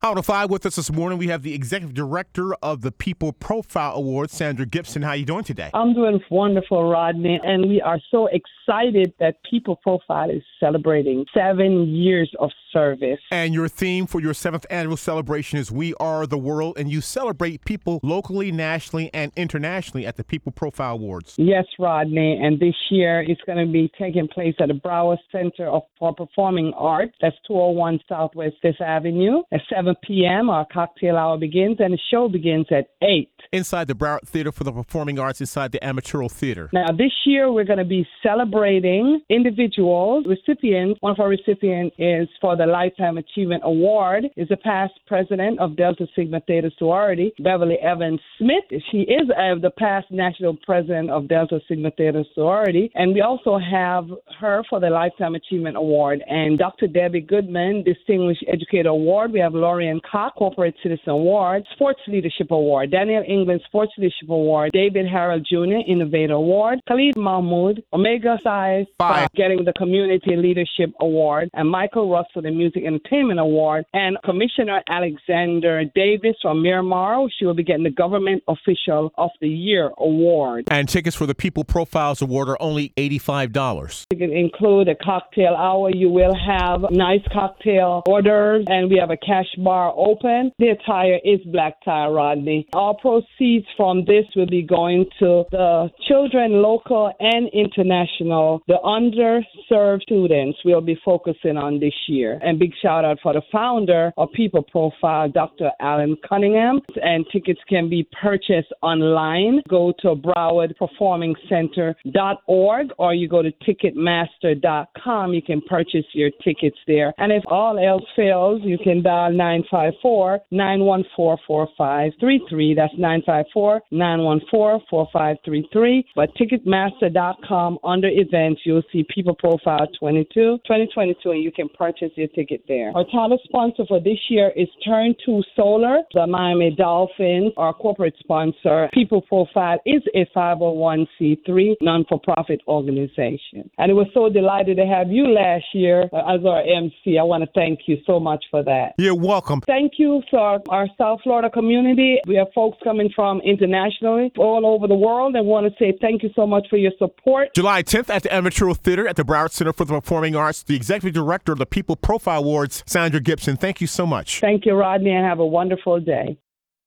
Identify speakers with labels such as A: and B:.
A: Out of five with us this morning, we have the executive director of the People Profile Awards, Sandra Gipson. How are you doing today?
B: I'm doing wonderful, Rodney, and we are so excited that People Profile is celebrating seven years of service.
A: And your theme for your seventh annual celebration is "We Are the World," and you celebrate people locally, nationally, and internationally at the People Profile Awards.
B: Yes, Rodney, and this year it's going to be taking place at the Broward Center for Performing Arts. That's 201 Southwest Fifth Avenue at 7 p.m. Our cocktail hour begins, and the show begins at 8.
A: Inside the Broward Theater for the Performing Arts, inside the Amaturo Theater.
B: Now, this year we're going to be celebrating individuals, recipients. One of our recipients is for the Lifetime Achievement Award, is the past president of Delta Sigma Theta Sorority, Beverly Evans Smith. She is uh, the past national president of Delta Sigma Theta Sorority, and we also have her for the Lifetime Achievement Award. And Dr. Debbie Goodman, Distinguished Educator Award. We have Lorian Cox, Corporate Citizen Award, Sports Leadership Award, Daniel England Sports Leadership Award, David Harold Jr. Innovator Award, Khalid Mahmoud, Omega Psi
A: Phi.
B: getting the Community Leadership Award, and Michael Russell the Music Entertainment Award, and Commissioner Alexander Davis from Miramar. She will be getting the Government Official of the Year Award.
A: And tickets for the People Profiles Award are only $85.
B: It can include a cocktail hour. You will have nice cocktail orders, and we have a cash bar open. The attire is black tie, Rodney. All proceeds from this will be going to the children, local and international, the underserved students we'll be focusing on this year. And big shout out for the founder of People Profile, Dr. Alan Cunningham. And tickets can be purchased online. Go to browardperformingcenter.org or you go to ticketmaster.com. You can purchase your tickets there. And if all else fails, you can dial 954 914 4533. That's 954 914 4533. But Ticketmaster.com under events, you'll see People Profile 22, 2022, and you can purchase your ticket there. Our title sponsor for this year is Turn to Solar, the Miami Dolphins. Our corporate sponsor, People Profile, is a 501c3 non for profit organization. And we're so delighted to have you last year as our MC. I want to thank you so much for that.
A: You're welcome.
B: Thank you for our South Florida community. We have folks coming from internationally, all over the world, and want to say thank you so much for your support.
A: July 10th at the Amaturo Theater at the Broward Center for the Performing Arts, the executive director of the People Profile Awards, Sandra Gibson. Thank you so much.
B: Thank you, Rodney, and have a wonderful day.